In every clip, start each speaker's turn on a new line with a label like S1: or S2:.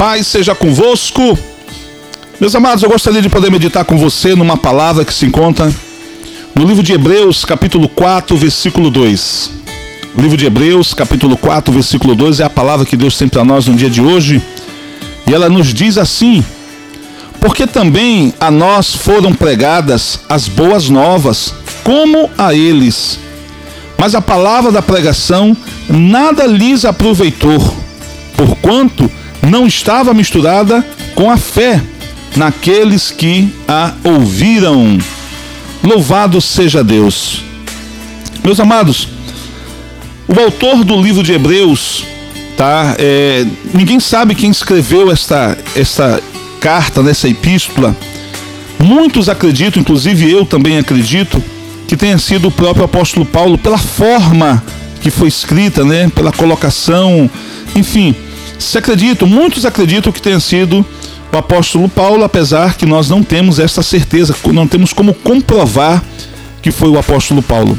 S1: paz seja convosco. Meus amados, eu gostaria de poder meditar com você numa palavra que se encontra no livro de Hebreus, capítulo 4, versículo 2. O livro de Hebreus, capítulo 4, versículo 2 é a palavra que Deus tem para nós no dia de hoje. E ela nos diz assim: Porque também a nós foram pregadas as boas novas, como a eles. Mas a palavra da pregação nada lhes aproveitou, porquanto não estava misturada com a fé naqueles que a ouviram. Louvado seja Deus. Meus amados, o autor do livro de Hebreus, tá? É, ninguém sabe quem escreveu esta, esta carta, nessa epístola. Muitos acreditam, inclusive eu também acredito, que tenha sido o próprio apóstolo Paulo, pela forma que foi escrita, né? Pela colocação, enfim se acreditam, muitos acreditam que tenha sido o apóstolo Paulo, apesar que nós não temos essa certeza, não temos como comprovar que foi o apóstolo Paulo.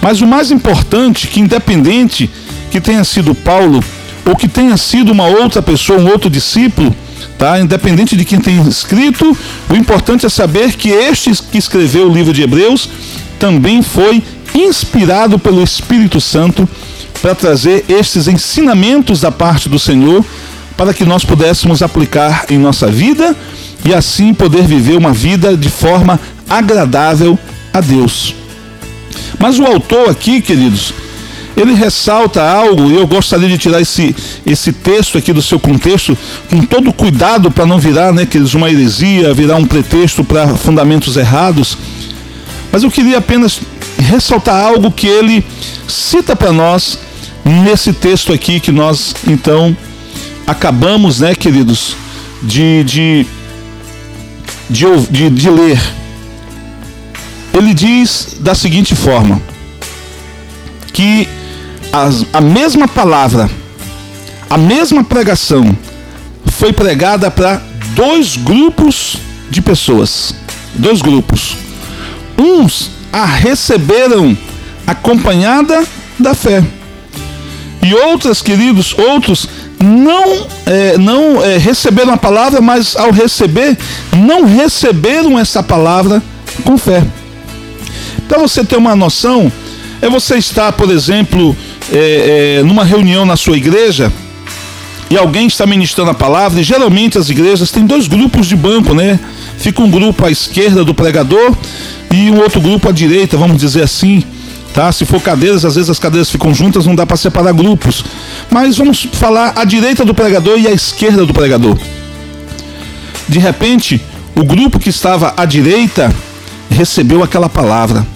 S1: Mas o mais importante, que independente que tenha sido Paulo ou que tenha sido uma outra pessoa, um outro discípulo, tá? Independente de quem tenha escrito, o importante é saber que este que escreveu o livro de Hebreus também foi inspirado pelo Espírito Santo para trazer estes ensinamentos da parte do Senhor para que nós pudéssemos aplicar em nossa vida e assim poder viver uma vida de forma agradável a Deus. Mas o autor aqui, queridos, ele ressalta algo, e eu gostaria de tirar esse, esse texto aqui do seu contexto com todo cuidado para não virar, né, queridos, uma heresia, virar um pretexto para fundamentos errados. Mas eu queria apenas ressaltar algo que ele cita para nós nesse texto aqui que nós então acabamos, né, queridos, de, de, de, de, de ler. Ele diz da seguinte forma: que as, a mesma palavra, a mesma pregação foi pregada para dois grupos de pessoas. Dois grupos. Uns a receberam acompanhada da fé e outras, queridos, outros não, é, não é, receberam a palavra, mas ao receber, não receberam essa palavra com fé. Para você ter uma noção, é você estar, por exemplo, é, é, numa reunião na sua igreja e alguém está ministrando a palavra, e geralmente as igrejas têm dois grupos de banco, né? Fica um grupo à esquerda do pregador e um outro grupo à direita, vamos dizer assim tá? Se for cadeiras, às vezes as cadeiras ficam juntas, não dá para separar grupos. Mas vamos falar a direita do pregador e a esquerda do pregador. De repente, o grupo que estava à direita recebeu aquela palavra,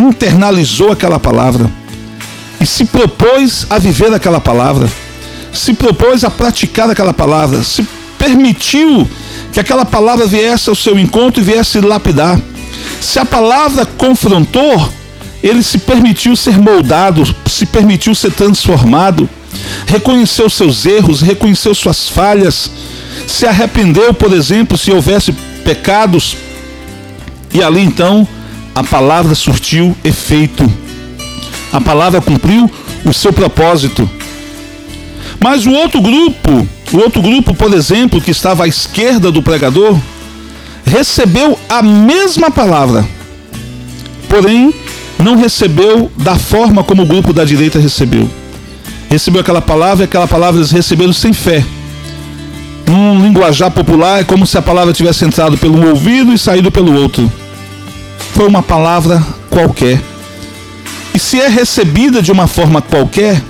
S1: internalizou aquela palavra e se propôs a viver aquela palavra, se propôs a praticar aquela palavra, se permitiu que aquela palavra viesse ao seu encontro e viesse lapidar. Se a palavra confrontou, ele se permitiu ser moldado, se permitiu ser transformado, reconheceu seus erros, reconheceu suas falhas, se arrependeu, por exemplo, se houvesse pecados, e ali então a palavra surtiu efeito, a palavra cumpriu o seu propósito. Mas o outro grupo, o outro grupo, por exemplo, que estava à esquerda do pregador, recebeu a mesma palavra, porém não recebeu da forma como o grupo da direita recebeu. Recebeu aquela palavra e aquela palavra eles receberam sem fé. Num linguajar popular é como se a palavra tivesse entrado pelo ouvido e saído pelo outro. Foi uma palavra qualquer. E se é recebida de uma forma qualquer,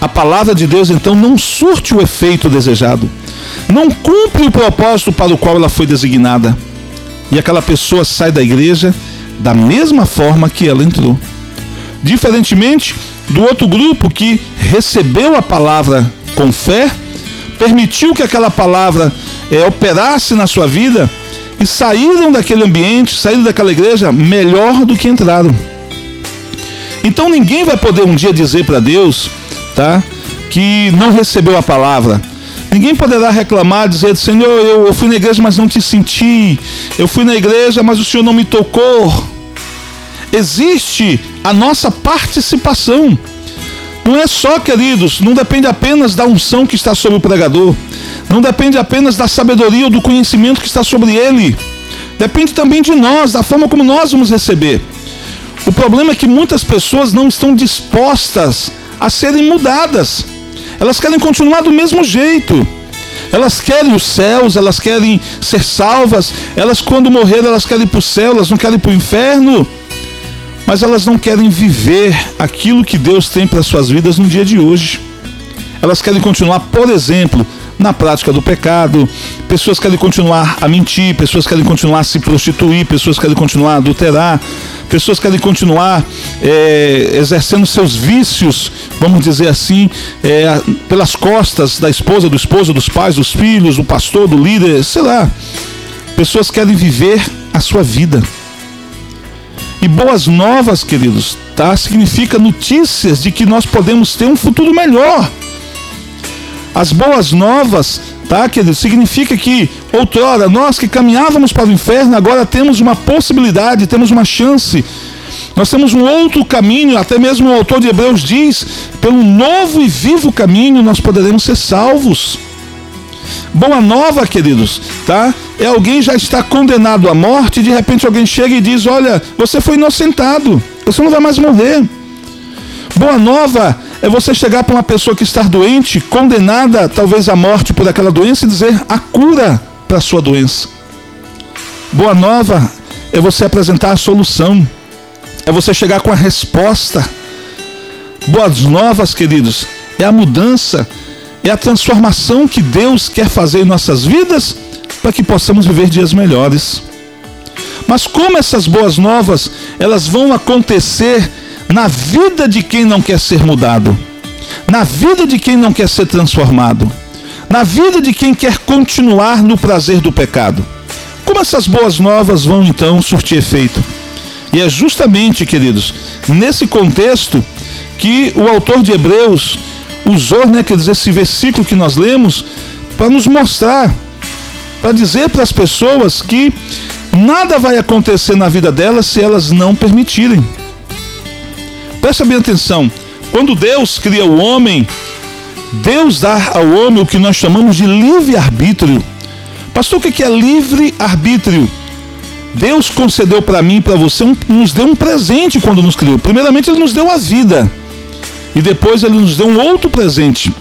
S1: a palavra de Deus então não surte o efeito desejado. Não cumpre o propósito para o qual ela foi designada. E aquela pessoa sai da igreja da mesma forma que ela entrou. Diferentemente do outro grupo que recebeu a palavra com fé, permitiu que aquela palavra é, operasse na sua vida e saíram daquele ambiente, saíram daquela igreja melhor do que entraram. Então ninguém vai poder um dia dizer para Deus, tá, que não recebeu a palavra. Ninguém poderá reclamar, dizer, Senhor, eu, eu fui na igreja, mas não te senti. Eu fui na igreja, mas o Senhor não me tocou. Existe a nossa participação. Não é só, queridos, não depende apenas da unção que está sobre o pregador. Não depende apenas da sabedoria ou do conhecimento que está sobre ele. Depende também de nós, da forma como nós vamos receber. O problema é que muitas pessoas não estão dispostas a serem mudadas. Elas querem continuar do mesmo jeito. Elas querem os céus, elas querem ser salvas. Elas, quando morrer, elas querem ir para o céu, elas não querem ir para o inferno. Mas elas não querem viver aquilo que Deus tem para suas vidas no dia de hoje. Elas querem continuar, por exemplo, na prática do pecado. Pessoas querem continuar a mentir, pessoas querem continuar a se prostituir, pessoas querem continuar a adulterar, pessoas querem continuar é, exercendo seus vícios, vamos dizer assim, é, pelas costas da esposa, do esposo, dos pais, dos filhos, do pastor, do líder, sei lá. Pessoas querem viver a sua vida. E boas novas, queridos, tá? Significa notícias de que nós podemos ter um futuro melhor. As boas novas, tá, querido, significa que outrora nós que caminhávamos para o inferno, agora temos uma possibilidade, temos uma chance. Nós temos um outro caminho, até mesmo o autor de Hebreus diz, pelo novo e vivo caminho nós poderemos ser salvos. Boa nova, queridos, tá? É alguém já está condenado à morte de repente alguém chega e diz: Olha, você foi inocentado, você não vai mais morrer. Boa nova é você chegar para uma pessoa que está doente, condenada talvez à morte por aquela doença, e dizer a cura para a sua doença. Boa nova é você apresentar a solução, é você chegar com a resposta. Boas novas, queridos, é a mudança, é a transformação que Deus quer fazer em nossas vidas para que possamos viver dias melhores. Mas como essas boas novas, elas vão acontecer na vida de quem não quer ser mudado, na vida de quem não quer ser transformado, na vida de quem quer continuar no prazer do pecado. Como essas boas novas vão então surtir efeito? E é justamente, queridos, nesse contexto que o autor de Hebreus usou, né, quer dizer, esse versículo que nós lemos, para nos mostrar, para dizer para as pessoas que nada vai acontecer na vida delas se elas não permitirem. Presta bem atenção. Quando Deus cria o homem, Deus dá ao homem o que nós chamamos de livre-arbítrio. Pastor, o que é livre-arbítrio? Deus concedeu para mim e para você, um, nos deu um presente quando nos criou. Primeiramente, Ele nos deu a vida. E depois, Ele nos deu um outro presente.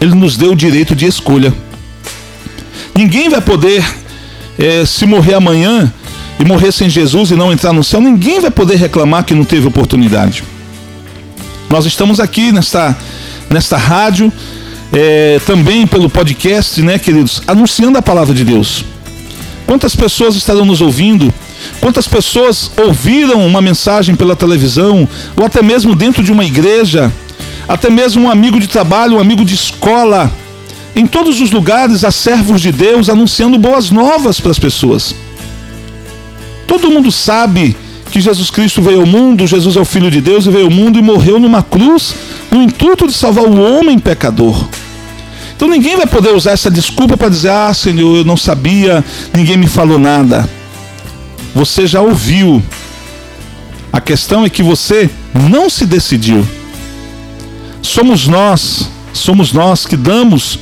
S1: Ele nos deu o direito de escolha. Ninguém vai poder, é, se morrer amanhã, e morrer sem Jesus e não entrar no céu, ninguém vai poder reclamar que não teve oportunidade. Nós estamos aqui nesta, nesta rádio, é, também pelo podcast, né, queridos, anunciando a palavra de Deus. Quantas pessoas estarão nos ouvindo? Quantas pessoas ouviram uma mensagem pela televisão, ou até mesmo dentro de uma igreja, até mesmo um amigo de trabalho, um amigo de escola. Em todos os lugares há servos de Deus anunciando boas novas para as pessoas. Todo mundo sabe que Jesus Cristo veio ao mundo, Jesus é o Filho de Deus e veio ao mundo e morreu numa cruz no intuito de salvar o homem pecador. Então ninguém vai poder usar essa desculpa para dizer: Ah, Senhor, eu não sabia, ninguém me falou nada. Você já ouviu. A questão é que você não se decidiu. Somos nós, somos nós que damos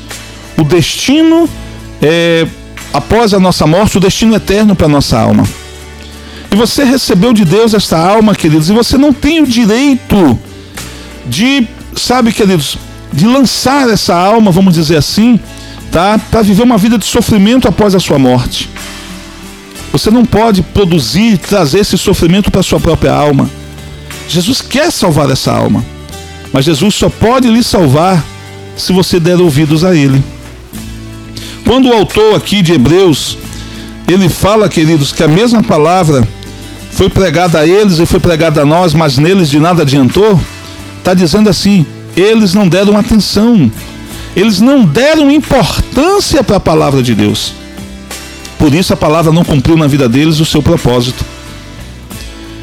S1: o destino, é, após a nossa morte, o destino eterno para a nossa alma. E você recebeu de Deus esta alma, queridos, e você não tem o direito de, sabe, queridos, de lançar essa alma, vamos dizer assim, tá? Para viver uma vida de sofrimento após a sua morte. Você não pode produzir, trazer esse sofrimento para sua própria alma. Jesus quer salvar essa alma, mas Jesus só pode lhe salvar se você der ouvidos a Ele. Quando o autor aqui de Hebreus, ele fala, queridos, que a mesma palavra foi pregada a eles e foi pregada a nós, mas neles de nada adiantou, está dizendo assim: eles não deram atenção, eles não deram importância para a palavra de Deus. Por isso a palavra não cumpriu na vida deles o seu propósito.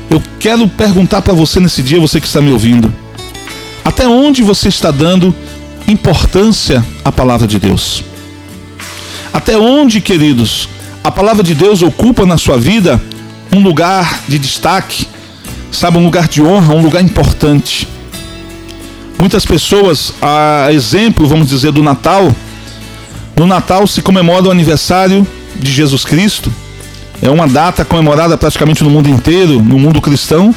S1: Eu quero perguntar para você nesse dia, você que está me ouvindo, até onde você está dando importância à palavra de Deus? Até onde, queridos, a palavra de Deus ocupa na sua vida um lugar de destaque, sabe, um lugar de honra, um lugar importante. Muitas pessoas, a exemplo, vamos dizer, do Natal, No Natal se comemora o aniversário de Jesus Cristo. É uma data comemorada praticamente no mundo inteiro, no mundo cristão.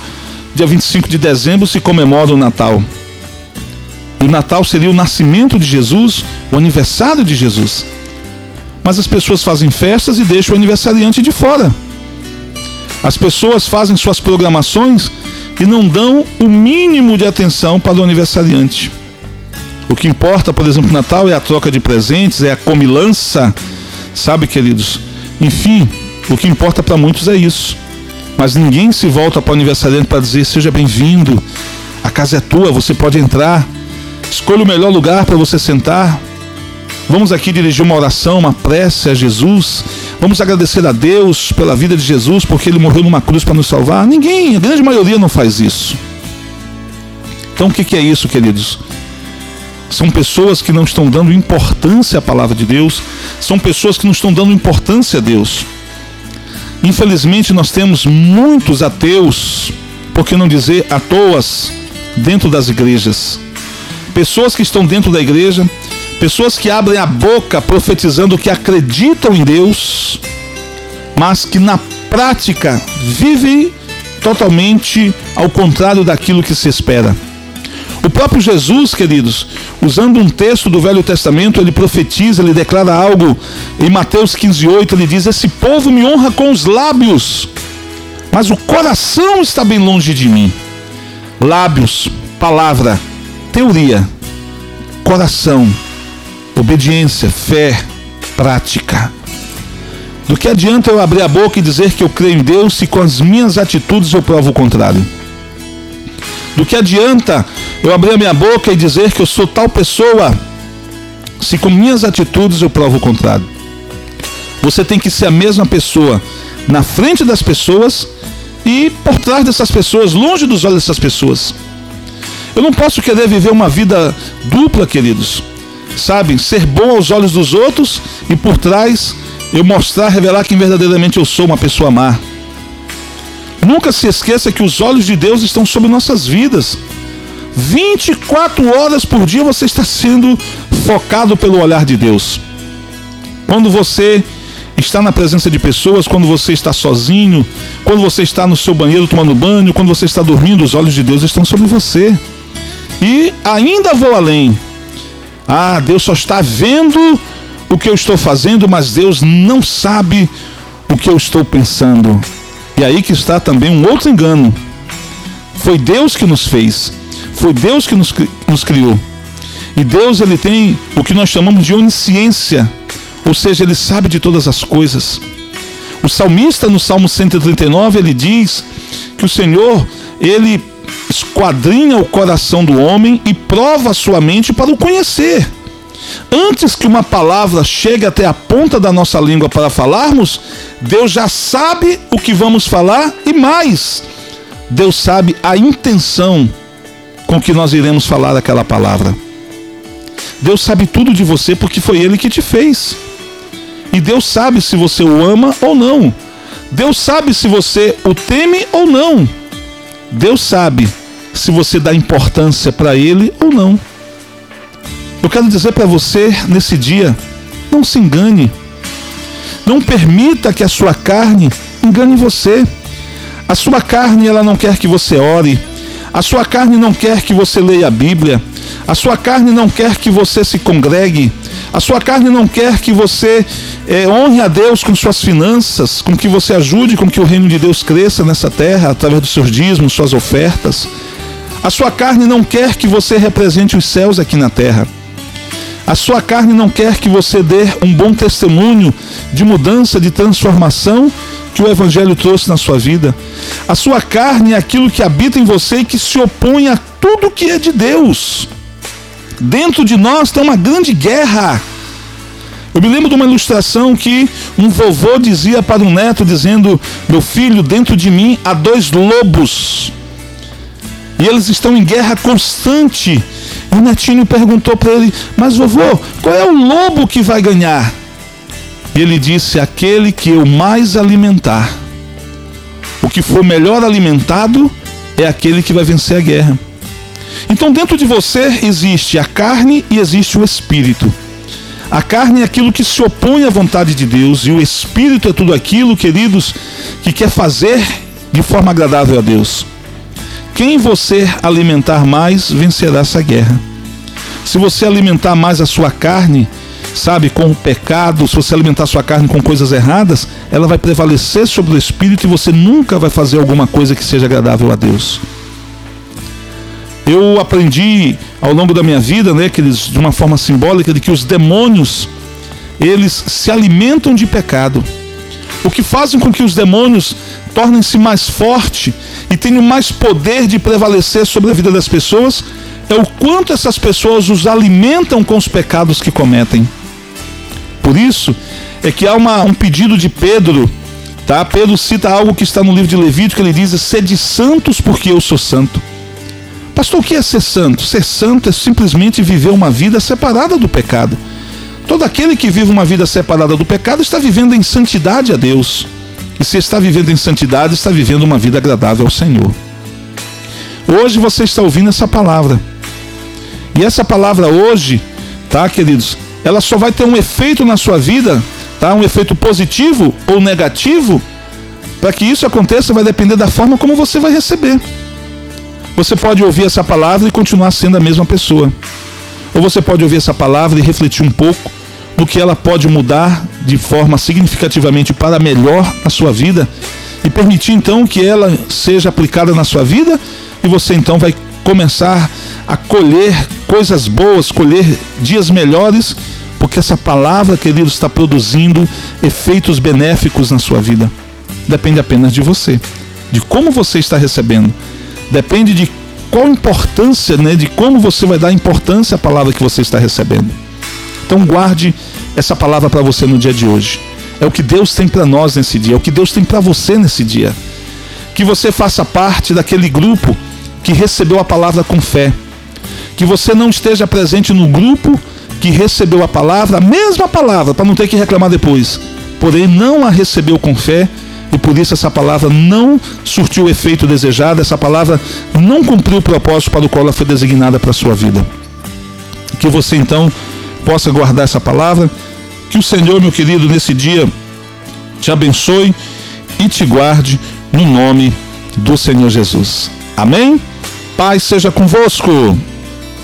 S1: Dia 25 de dezembro se comemora o Natal. O Natal seria o nascimento de Jesus, o aniversário de Jesus. Mas as pessoas fazem festas e deixam o aniversariante de fora. As pessoas fazem suas programações e não dão o mínimo de atenção para o aniversariante. O que importa, por exemplo, no Natal é a troca de presentes, é a comilança, sabe, queridos? Enfim, o que importa para muitos é isso. Mas ninguém se volta para o aniversariante para dizer: seja bem-vindo, a casa é tua, você pode entrar, escolha o melhor lugar para você sentar. Vamos aqui dirigir uma oração, uma prece a Jesus. Vamos agradecer a Deus pela vida de Jesus, porque ele morreu numa cruz para nos salvar. Ninguém, a grande maioria não faz isso. Então o que é isso, queridos? São pessoas que não estão dando importância à palavra de Deus, são pessoas que não estão dando importância a Deus. Infelizmente, nós temos muitos ateus, por que não dizer à toas, dentro das igrejas. Pessoas que estão dentro da igreja, pessoas que abrem a boca profetizando que acreditam em Deus, mas que na prática vivem totalmente ao contrário daquilo que se espera. O próprio Jesus, queridos, usando um texto do Velho Testamento, ele profetiza, ele declara algo em Mateus 15:8, ele diz: "Esse povo me honra com os lábios, mas o coração está bem longe de mim." Lábios, palavra, teoria, coração, obediência, fé, prática. Do que adianta eu abrir a boca e dizer que eu creio em Deus se com as minhas atitudes eu provo o contrário? Do que adianta eu abrir a minha boca e dizer que eu sou tal pessoa, se com minhas atitudes eu provo o contrário. Você tem que ser a mesma pessoa na frente das pessoas e por trás dessas pessoas, longe dos olhos dessas pessoas. Eu não posso querer viver uma vida dupla, queridos. Sabe, ser bom aos olhos dos outros e por trás eu mostrar, revelar quem verdadeiramente eu sou, uma pessoa má. Nunca se esqueça que os olhos de Deus estão sobre nossas vidas. 24 horas por dia você está sendo focado pelo olhar de Deus. Quando você está na presença de pessoas, quando você está sozinho, quando você está no seu banheiro tomando banho, quando você está dormindo, os olhos de Deus estão sobre você. E ainda vou além. Ah, Deus só está vendo o que eu estou fazendo, mas Deus não sabe o que eu estou pensando. E aí que está também um outro engano. Foi Deus que nos fez. Foi Deus que nos, nos criou. E Deus ele tem o que nós chamamos de onisciência, ou seja, ele sabe de todas as coisas. O salmista no Salmo 139 ele diz que o Senhor ele esquadrinha o coração do homem e prova sua mente para o conhecer. Antes que uma palavra chegue até a ponta da nossa língua para falarmos, Deus já sabe o que vamos falar e mais, Deus sabe a intenção com que nós iremos falar aquela palavra. Deus sabe tudo de você porque foi Ele que te fez. E Deus sabe se você o ama ou não. Deus sabe se você o teme ou não. Deus sabe se você dá importância para Ele ou não. Eu quero dizer para você nesse dia: não se engane. Não permita que a sua carne engane você. A sua carne ela não quer que você ore. A sua carne não quer que você leia a Bíblia. A sua carne não quer que você se congregue. A sua carne não quer que você é, honre a Deus com suas finanças, com que você ajude com que o reino de Deus cresça nessa terra através dos seus dízimos, suas ofertas. A sua carne não quer que você represente os céus aqui na terra. A sua carne não quer que você dê um bom testemunho de mudança, de transformação que o Evangelho trouxe na sua vida. A sua carne é aquilo que habita em você e que se opõe a tudo que é de Deus. Dentro de nós tem uma grande guerra. Eu me lembro de uma ilustração que um vovô dizia para um neto, dizendo: Meu filho, dentro de mim há dois lobos. E eles estão em guerra constante. E netinho perguntou para ele: Mas vovô, qual é o lobo que vai ganhar? E ele disse: Aquele que eu mais alimentar. O que for melhor alimentado é aquele que vai vencer a guerra. Então, dentro de você existe a carne e existe o espírito. A carne é aquilo que se opõe à vontade de Deus e o espírito é tudo aquilo, queridos, que quer fazer de forma agradável a Deus. Quem você alimentar mais vencerá essa guerra. Se você alimentar mais a sua carne, sabe, com o pecado, se você alimentar a sua carne com coisas erradas, ela vai prevalecer sobre o espírito e você nunca vai fazer alguma coisa que seja agradável a Deus. Eu aprendi ao longo da minha vida, né, que eles, de uma forma simbólica, de que os demônios eles se alimentam de pecado. O que fazem com que os demônios tornem-se mais fortes e tenham mais poder de prevalecer sobre a vida das pessoas é o quanto essas pessoas os alimentam com os pecados que cometem. Por isso é que há uma, um pedido de Pedro, tá? Pedro cita algo que está no livro de Levítico, ele diz: "Sede santos, porque eu sou santo". Pastor, o que é ser santo? Ser santo é simplesmente viver uma vida separada do pecado. Todo aquele que vive uma vida separada do pecado está vivendo em santidade a Deus. E se está vivendo em santidade, está vivendo uma vida agradável ao Senhor. Hoje você está ouvindo essa palavra. E essa palavra hoje, tá, queridos? Ela só vai ter um efeito na sua vida, tá? Um efeito positivo ou negativo. Para que isso aconteça, vai depender da forma como você vai receber. Você pode ouvir essa palavra e continuar sendo a mesma pessoa. Ou você pode ouvir essa palavra e refletir um pouco no que ela pode mudar de forma significativamente para melhor na sua vida e permitir então que ela seja aplicada na sua vida e você então vai começar a colher coisas boas, colher dias melhores, porque essa palavra, querido, está produzindo efeitos benéficos na sua vida. Depende apenas de você, de como você está recebendo. Depende de qual importância, né, de como você vai dar importância à palavra que você está recebendo. Então guarde essa palavra para você no dia de hoje. É o que Deus tem para nós nesse dia, é o que Deus tem para você nesse dia. Que você faça parte daquele grupo que recebeu a palavra com fé. Que você não esteja presente no grupo que recebeu a palavra, a mesma palavra, para não ter que reclamar depois, porém não a recebeu com fé e por isso essa palavra não surtiu o efeito desejado, essa palavra não cumpriu o propósito para o qual ela foi designada para a sua vida. Que você então possa guardar essa palavra, que o Senhor, meu querido, nesse dia te abençoe e te guarde no nome do Senhor Jesus. Amém? Paz seja convosco.